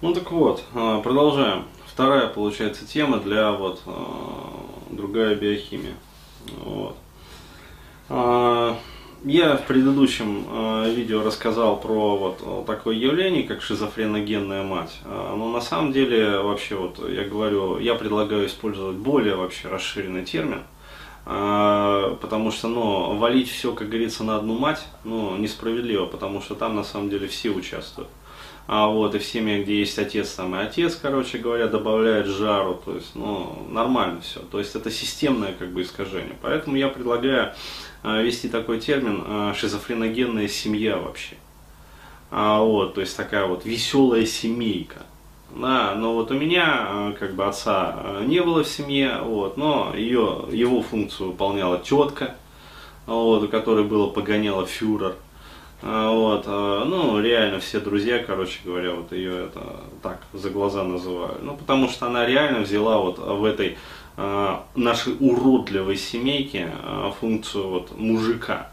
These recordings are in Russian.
Ну так вот, а, продолжаем. Вторая, получается, тема для вот а, другая биохимия. Вот. А, я в предыдущем видео рассказал про вот такое явление, как шизофреногенная мать. Но на самом деле, вообще, вот я говорю, я предлагаю использовать более вообще расширенный термин, потому что, ну, валить все, как говорится, на одну мать, ну, несправедливо, потому что там на самом деле все участвуют. А вот, и в семье, где есть отец, там и отец, короче говоря, добавляет жару, то есть, ну, нормально все. То есть это системное как бы искажение. Поэтому я предлагаю э, такой термин э, шизофреногенная семья вообще. А, вот, то есть такая вот веселая семейка. Да, но вот у меня э, как бы отца э, не было в семье, вот, но ее, его функцию выполняла тетка, вот, у которой было погоняло фюрер. А, вот, а, ну, реально все друзья, короче говоря, вот ее это так за глаза называют. Ну, потому что она реально взяла вот в этой а, нашей уродливой семейке функцию вот мужика.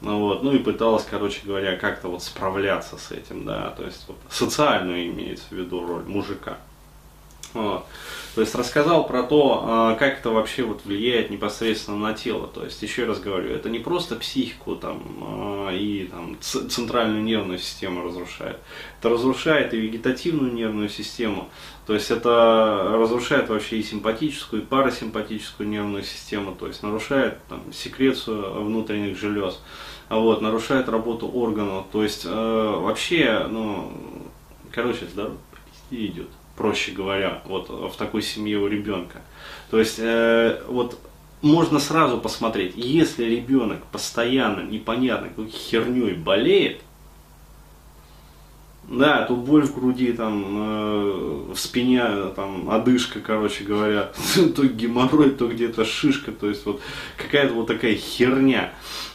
Ну, вот, ну и пыталась, короче говоря, как-то вот справляться с этим, да, то есть вот, социальную имеется в виду роль мужика. Вот. То есть рассказал про то, а, как это вообще вот влияет непосредственно на тело. То есть, еще раз говорю, это не просто психику там, а, и там, центральную нервную систему разрушает. Это разрушает и вегетативную нервную систему. То есть это разрушает вообще и симпатическую, и парасимпатическую нервную систему. То есть нарушает там, секрецию внутренних желез. Вот, нарушает работу органов. То есть э, вообще, ну, короче, здоровье идет проще говоря, вот в такой семье у ребенка. То есть э, вот можно сразу посмотреть, если ребенок постоянно непонятно какой херней болеет, да, то боль в груди, там, э, в спине, там, одышка, короче говоря, то геморрой, то где-то шишка, то есть вот какая-то вот такая херня.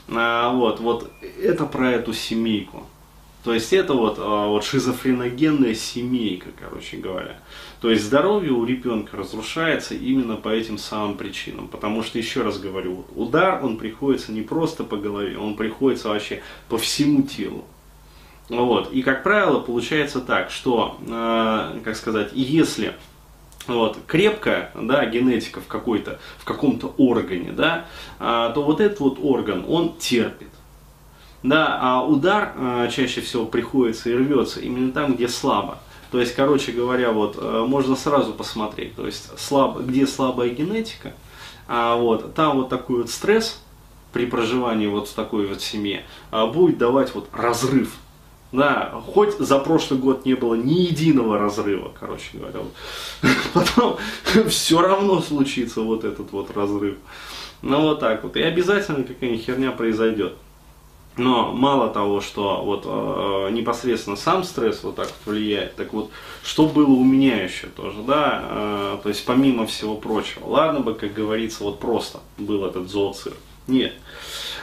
А, вот, вот это про эту семейку. То есть это вот, а, вот шизофреногенная семейка, короче говоря. То есть здоровье у ребенка разрушается именно по этим самым причинам. Потому что, еще раз говорю, удар, он приходится не просто по голове, он приходится вообще по всему телу. Вот. И, как правило, получается так, что, э, как сказать, если вот, крепкая да, генетика в, какой-то, в каком-то органе, да, э, то вот этот вот орган, он терпит. Да, а удар э, чаще всего приходится и рвется именно там, где слабо. То есть, короче говоря, вот э, можно сразу посмотреть, то есть слаб, где слабая генетика, а вот там вот такой вот стресс при проживании вот в такой вот семье а, будет давать вот разрыв. Да, хоть за прошлый год не было ни единого разрыва, короче говоря, вот. потом все равно случится вот этот вот разрыв. Ну вот так вот. И обязательно какая-нибудь херня произойдет. Но мало того, что вот э, непосредственно сам стресс вот так вот влияет, так вот, что было у меня еще тоже, да, э, то есть помимо всего прочего, ладно бы, как говорится, вот просто был этот зооцирк, нет.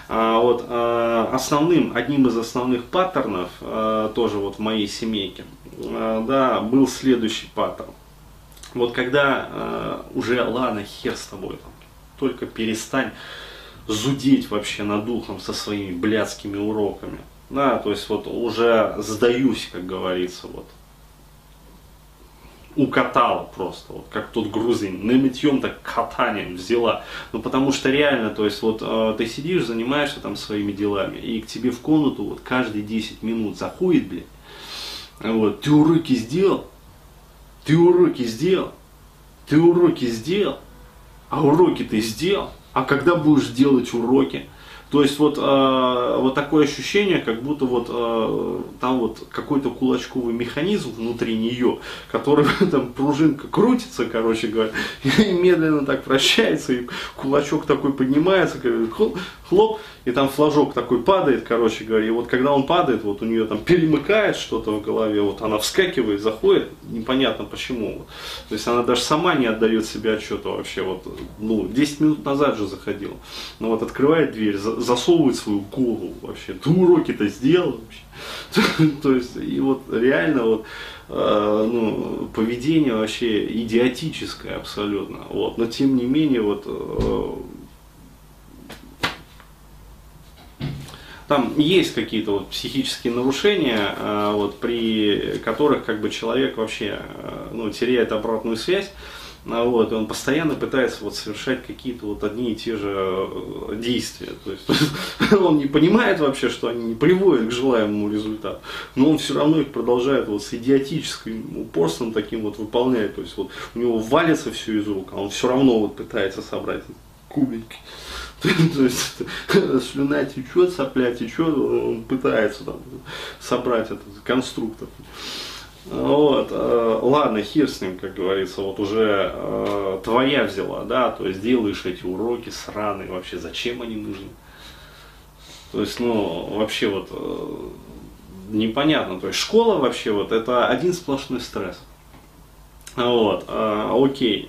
А вот э, основным, одним из основных паттернов, э, тоже вот в моей семейке, э, да, был следующий паттерн. Вот когда э, уже, ладно, хер с тобой, там, только перестань зудеть вообще над духом со своими блядскими уроками. Да, то есть вот уже сдаюсь, как говорится, вот. Укатала просто, вот как тот грузин, наметьем так катанием взяла. Ну потому что реально, то есть вот э, ты сидишь, занимаешься там своими делами, и к тебе в комнату вот каждые 10 минут заходит, блядь. Вот, ты уроки сделал? Ты уроки сделал? Ты уроки сделал? А уроки ты сделал? А когда будешь делать уроки. То есть вот, э, вот такое ощущение, как будто вот э, там вот какой-то кулачковый механизм внутри нее, который там пружинка крутится, короче говоря, и медленно так вращается, и кулачок такой поднимается, хлоп, и там флажок такой падает, короче говоря, и вот когда он падает, вот у нее там перемыкает что-то в голове, вот она вскакивает, заходит, непонятно почему. То есть она даже сама не отдает себе отчета вообще, вот, ну, 10 минут назад же заходила. Ну вот открывает дверь, засовывает свою голову вообще, ты уроки-то сделал вообще. То есть, и вот реально вот, э, ну, поведение вообще идиотическое абсолютно. Вот. Но тем не менее, вот, там есть какие-то вот психические нарушения, э, вот, при которых как бы человек вообще э, ну, теряет обратную связь, а вот, и он постоянно пытается вот совершать какие-то вот одни и те же э, действия. То есть он не понимает вообще, что они не приводят к желаемому результату, но он все равно их продолжает вот с идиотическим упорством таким вот выполнять. То есть вот у него валится все из рук, а он все равно вот пытается собрать кубики. То есть слюна течет, сопля течет, он пытается там собрать этот конструктор. Вот, э, ладно, хер с ним, как говорится, вот уже э, твоя взяла, да, то есть делаешь эти уроки сраные, вообще зачем они нужны? То есть, ну, вообще вот э, непонятно, то есть школа вообще вот это один сплошной стресс. Вот, окей,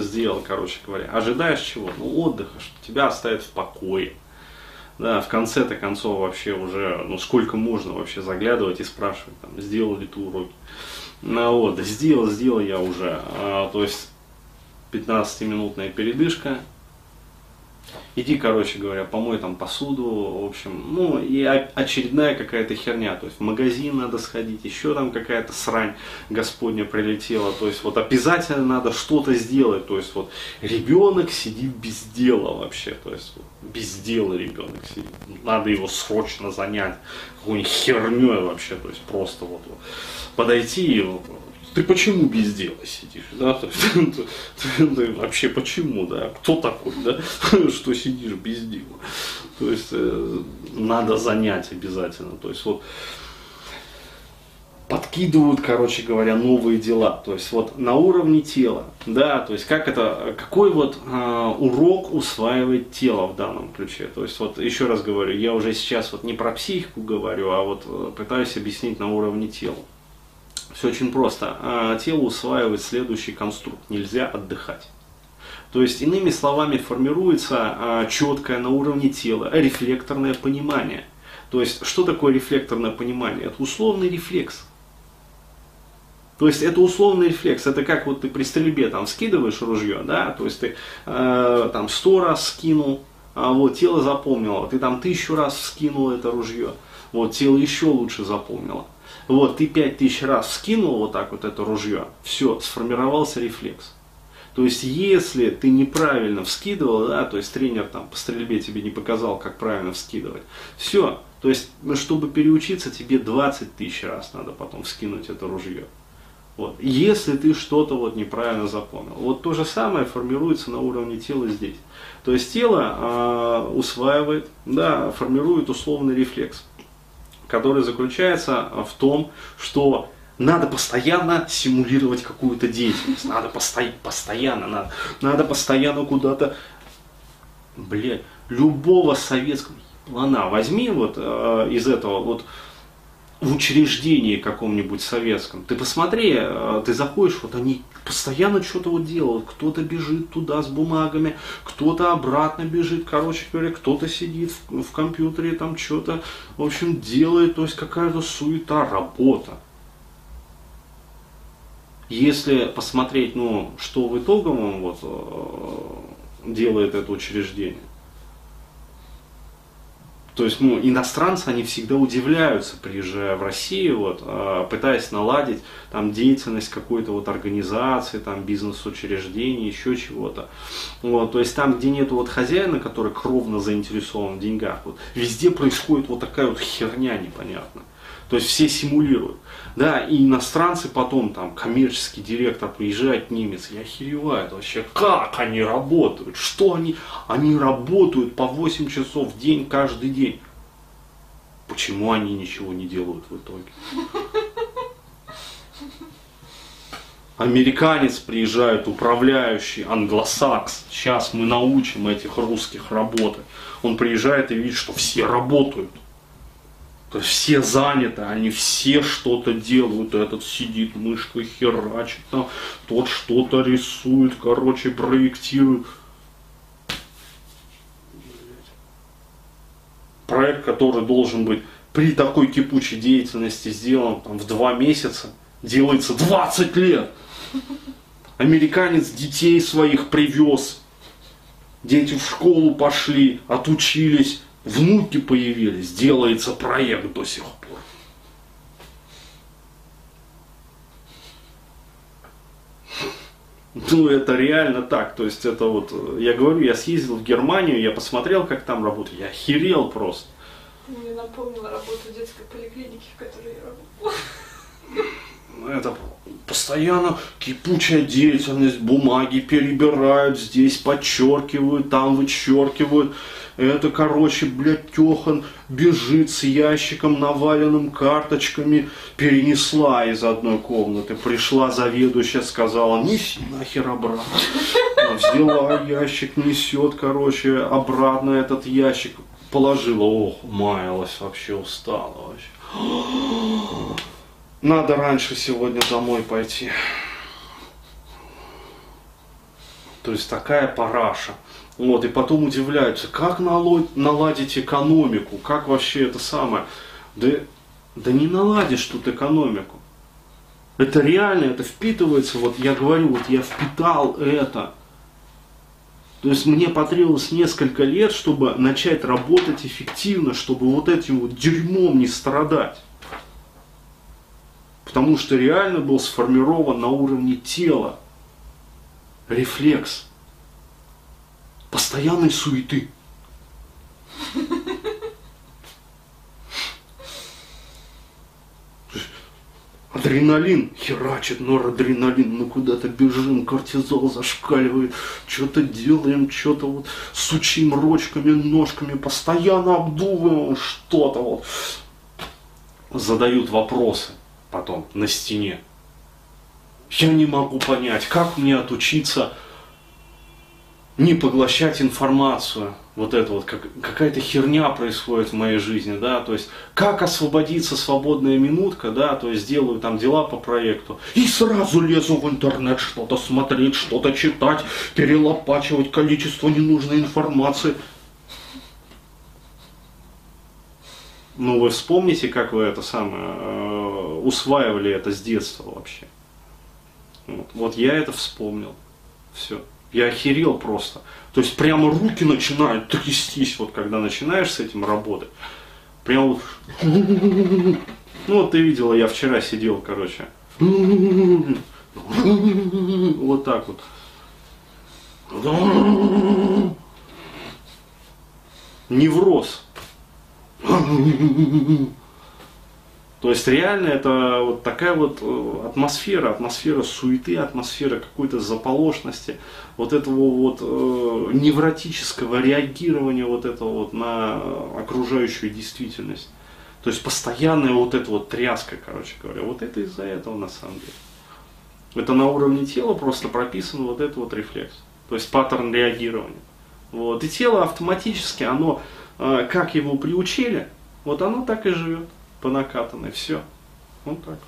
сделал, короче говоря. Ожидаешь чего? Ну, отдыха, что тебя оставят в покое да, в конце-то концов вообще уже, ну сколько можно вообще заглядывать и спрашивать, там, сделал ли ты уроки. Ну вот, сделал, сделал я уже. А, то есть 15-минутная передышка, иди, короче говоря, помой там посуду, в общем, ну и очередная какая-то херня, то есть в магазин надо сходить, еще там какая-то срань Господня прилетела, то есть вот обязательно надо что-то сделать, то есть вот ребенок сидит без дела вообще, то есть вот, без дела ребенок сидит, надо его срочно занять. Какой-нибудь херней вообще, то есть просто вот, вот подойти и ты почему без дела сидишь, да, ты, вообще почему, да, кто такой, да, что сидишь без дела, то есть э, надо занять обязательно, то есть вот подкидывают, короче говоря, новые дела, то есть вот на уровне тела, да, то есть как это, какой вот э, урок усваивает тело в данном ключе, то есть вот еще раз говорю, я уже сейчас вот не про психику говорю, а вот э, пытаюсь объяснить на уровне тела. Все очень просто. А, тело усваивает следующий конструкт. Нельзя отдыхать. То есть, иными словами, формируется а, четкое на уровне тела рефлекторное понимание. То есть, что такое рефлекторное понимание? Это условный рефлекс. То есть это условный рефлекс, это как вот ты при стрельбе там скидываешь ружье, да, то есть ты э, там сто раз скинул, а вот тело запомнило, ты там тысячу раз скинул это ружье, вот тело еще лучше запомнило. Вот, ты пять тысяч раз скинул вот так вот это ружье, все, сформировался рефлекс. То есть, если ты неправильно вскидывал, да, то есть тренер там по стрельбе тебе не показал, как правильно вскидывать, все. То есть, ну, чтобы переучиться, тебе 20 тысяч раз надо потом вскинуть это ружье. Вот. Если ты что-то вот неправильно запомнил. Вот то же самое формируется на уровне тела здесь. То есть тело э, усваивает, да, формирует условный рефлекс который заключается в том, что надо постоянно симулировать какую-то деятельность, надо посто- постоянно, надо, надо постоянно куда-то, блядь, любого советского плана возьми вот э, из этого. Вот в учреждении каком-нибудь советском, ты посмотри, э, ты заходишь, вот они постоянно что-то вот делают, кто-то бежит туда с бумагами, кто-то обратно бежит, короче говоря, кто-то сидит в, в компьютере, там что-то, в общем, делает, то есть какая-то суета, работа. Если посмотреть, ну, что в итоговом вот э, делает это учреждение, то есть, ну, иностранцы, они всегда удивляются, приезжая в Россию, вот, а, пытаясь наладить там деятельность какой-то вот организации, там, бизнес-учреждений, еще чего-то. Вот, то есть, там, где нету вот хозяина, который кровно заинтересован в деньгах, вот, везде происходит вот такая вот херня непонятная. То есть все симулируют. Да, и иностранцы потом, там, коммерческий директор приезжает, немец, и охеревает вообще, как они работают, что они, они работают по 8 часов в день каждый день. Почему они ничего не делают в итоге? Американец приезжает, управляющий, англосакс. Сейчас мы научим этих русских работать. Он приезжает и видит, что все работают. Все заняты, они все что-то делают. Этот сидит, мышкой херачит, там, тот что-то рисует, короче, проектирует. Проект, который должен быть при такой кипучей деятельности сделан там, в два месяца, делается 20 лет. Американец детей своих привез, дети в школу пошли, отучились, внуки появились, делается проект до сих пор. Ну, это реально так. То есть, это вот, я говорю, я съездил в Германию, я посмотрел, как там работают, я охерел просто. Мне напомнила работу детской поликлиники, в которой я работала. Это постоянно кипучая деятельность, бумаги перебирают, здесь подчеркивают, там вычеркивают. Это, короче, блядь, Техан бежит с ящиком, наваленным карточками, перенесла из одной комнаты. Пришла заведующая, сказала, неси нахер обратно. Взяла ящик, несет, короче, обратно этот ящик. Положила, ох, маялась вообще, устала вообще. Надо раньше сегодня домой пойти. То есть такая параша. Вот, и потом удивляются, как наладить экономику, как вообще это самое. Да, да не наладишь тут экономику. Это реально, это впитывается, вот я говорю, вот я впитал это. То есть мне потребовалось несколько лет, чтобы начать работать эффективно, чтобы вот этим вот дерьмом не страдать. Потому что реально был сформирован на уровне тела рефлекс постоянной суеты. Адреналин херачит, норадреналин, мы куда-то бежим, кортизол зашкаливает, что-то делаем, что-то вот сучим ручками, ножками, постоянно обдумываем что-то вот. Задают вопросы потом на стене. Я не могу понять, как мне отучиться не поглощать информацию. Вот это вот, как, какая-то херня происходит в моей жизни, да, то есть как освободиться свободная минутка, да, то есть делаю там дела по проекту и сразу лезу в интернет что-то смотреть, что-то читать, перелопачивать количество ненужной информации. Ну, вы вспомните, как вы это самое, э, усваивали это с детства вообще. Вот, вот я это вспомнил. Все. Я охерел просто. То есть прямо руки начинают трястись, вот когда начинаешь с этим работать. Прям. Ну вот ты видела, я вчера сидел, короче. Вот так вот. Невроз. То есть реально это вот такая вот э, атмосфера, атмосфера суеты, атмосфера какой-то заполошности, вот этого вот э, невротического реагирования вот этого вот на окружающую действительность. То есть постоянная вот эта вот тряска, короче говоря. Вот это из-за этого на самом деле. Это на уровне тела просто прописан вот этот вот рефлекс. То есть паттерн реагирования. Вот. И тело автоматически, оно, как его приучили, вот оно так и живет по накатанной. Все. Вот так.